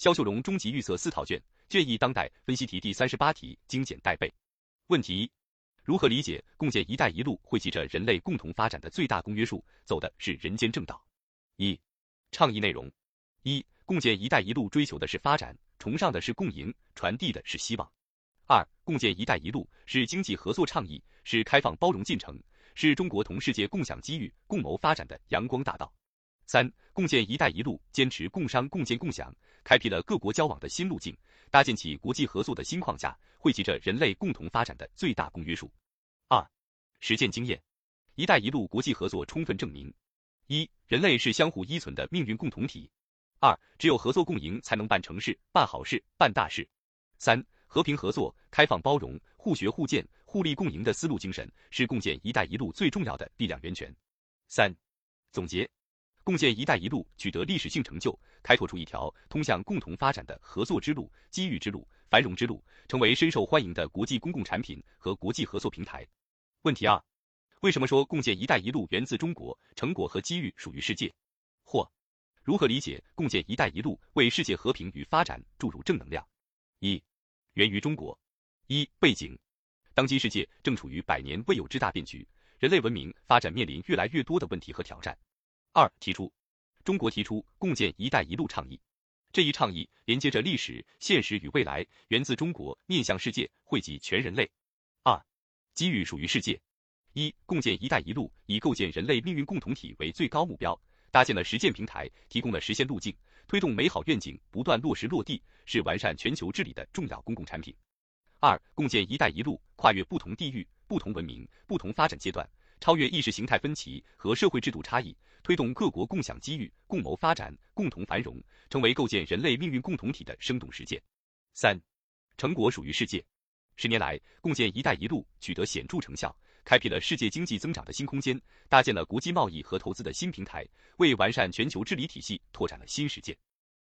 肖秀荣终极预测四套卷，卷一当代分析题第三十八题，精简带背。问题一：如何理解共建“一带一路”汇集着人类共同发展的最大公约数，走的是人间正道？一、倡议内容：一、共建“一带一路”追求的是发展，崇尚的是共赢，传递的是希望。二、共建“一带一路”是经济合作倡议，是开放包容进程，是中国同世界共享机遇、共谋发展的阳光大道。三、共建“一带一路”坚持共商共建共享，开辟了各国交往的新路径，搭建起国际合作的新框架，汇集着人类共同发展的最大公约数。二、实践经验，“一带一路”国际合作充分证明：一、人类是相互依存的命运共同体；二、只有合作共赢，才能办成事、办好事、办大事；三、和平合作、开放包容、互学互鉴、互利共赢的思路精神，是共建“一带一路”最重要的力量源泉。三、总结。共建“一带一路”取得历史性成就，开拓出一条通向共同发展的合作之路、机遇之路、繁荣之路，成为深受欢迎的国际公共产品和国际合作平台。问题二：为什么说共建“一带一路”源自中国，成果和机遇属于世界？或如何理解共建“一带一路”为世界和平与发展注入正能量？一、源于中国。一、背景：当今世界正处于百年未有之大变局，人类文明发展面临越来越多的问题和挑战。二提出，中国提出共建“一带一路”倡议，这一倡议连接着历史、现实与未来，源自中国，面向世界，惠及全人类。二机遇属于世界。一共建“一带一路”以构建人类命运共同体为最高目标，搭建了实践平台，提供了实现路径，推动美好愿景不断落实落地，是完善全球治理的重要公共产品。二共建“一带一路”跨越不同地域、不同文明、不同发展阶段。超越意识形态分歧和社会制度差异，推动各国共享机遇、共谋发展、共同繁荣，成为构建人类命运共同体的生动实践。三，成果属于世界。十年来，共建“一带一路”取得显著成效，开辟了世界经济增长的新空间，搭建了国际贸易和投资的新平台，为完善全球治理体系拓展了新实践。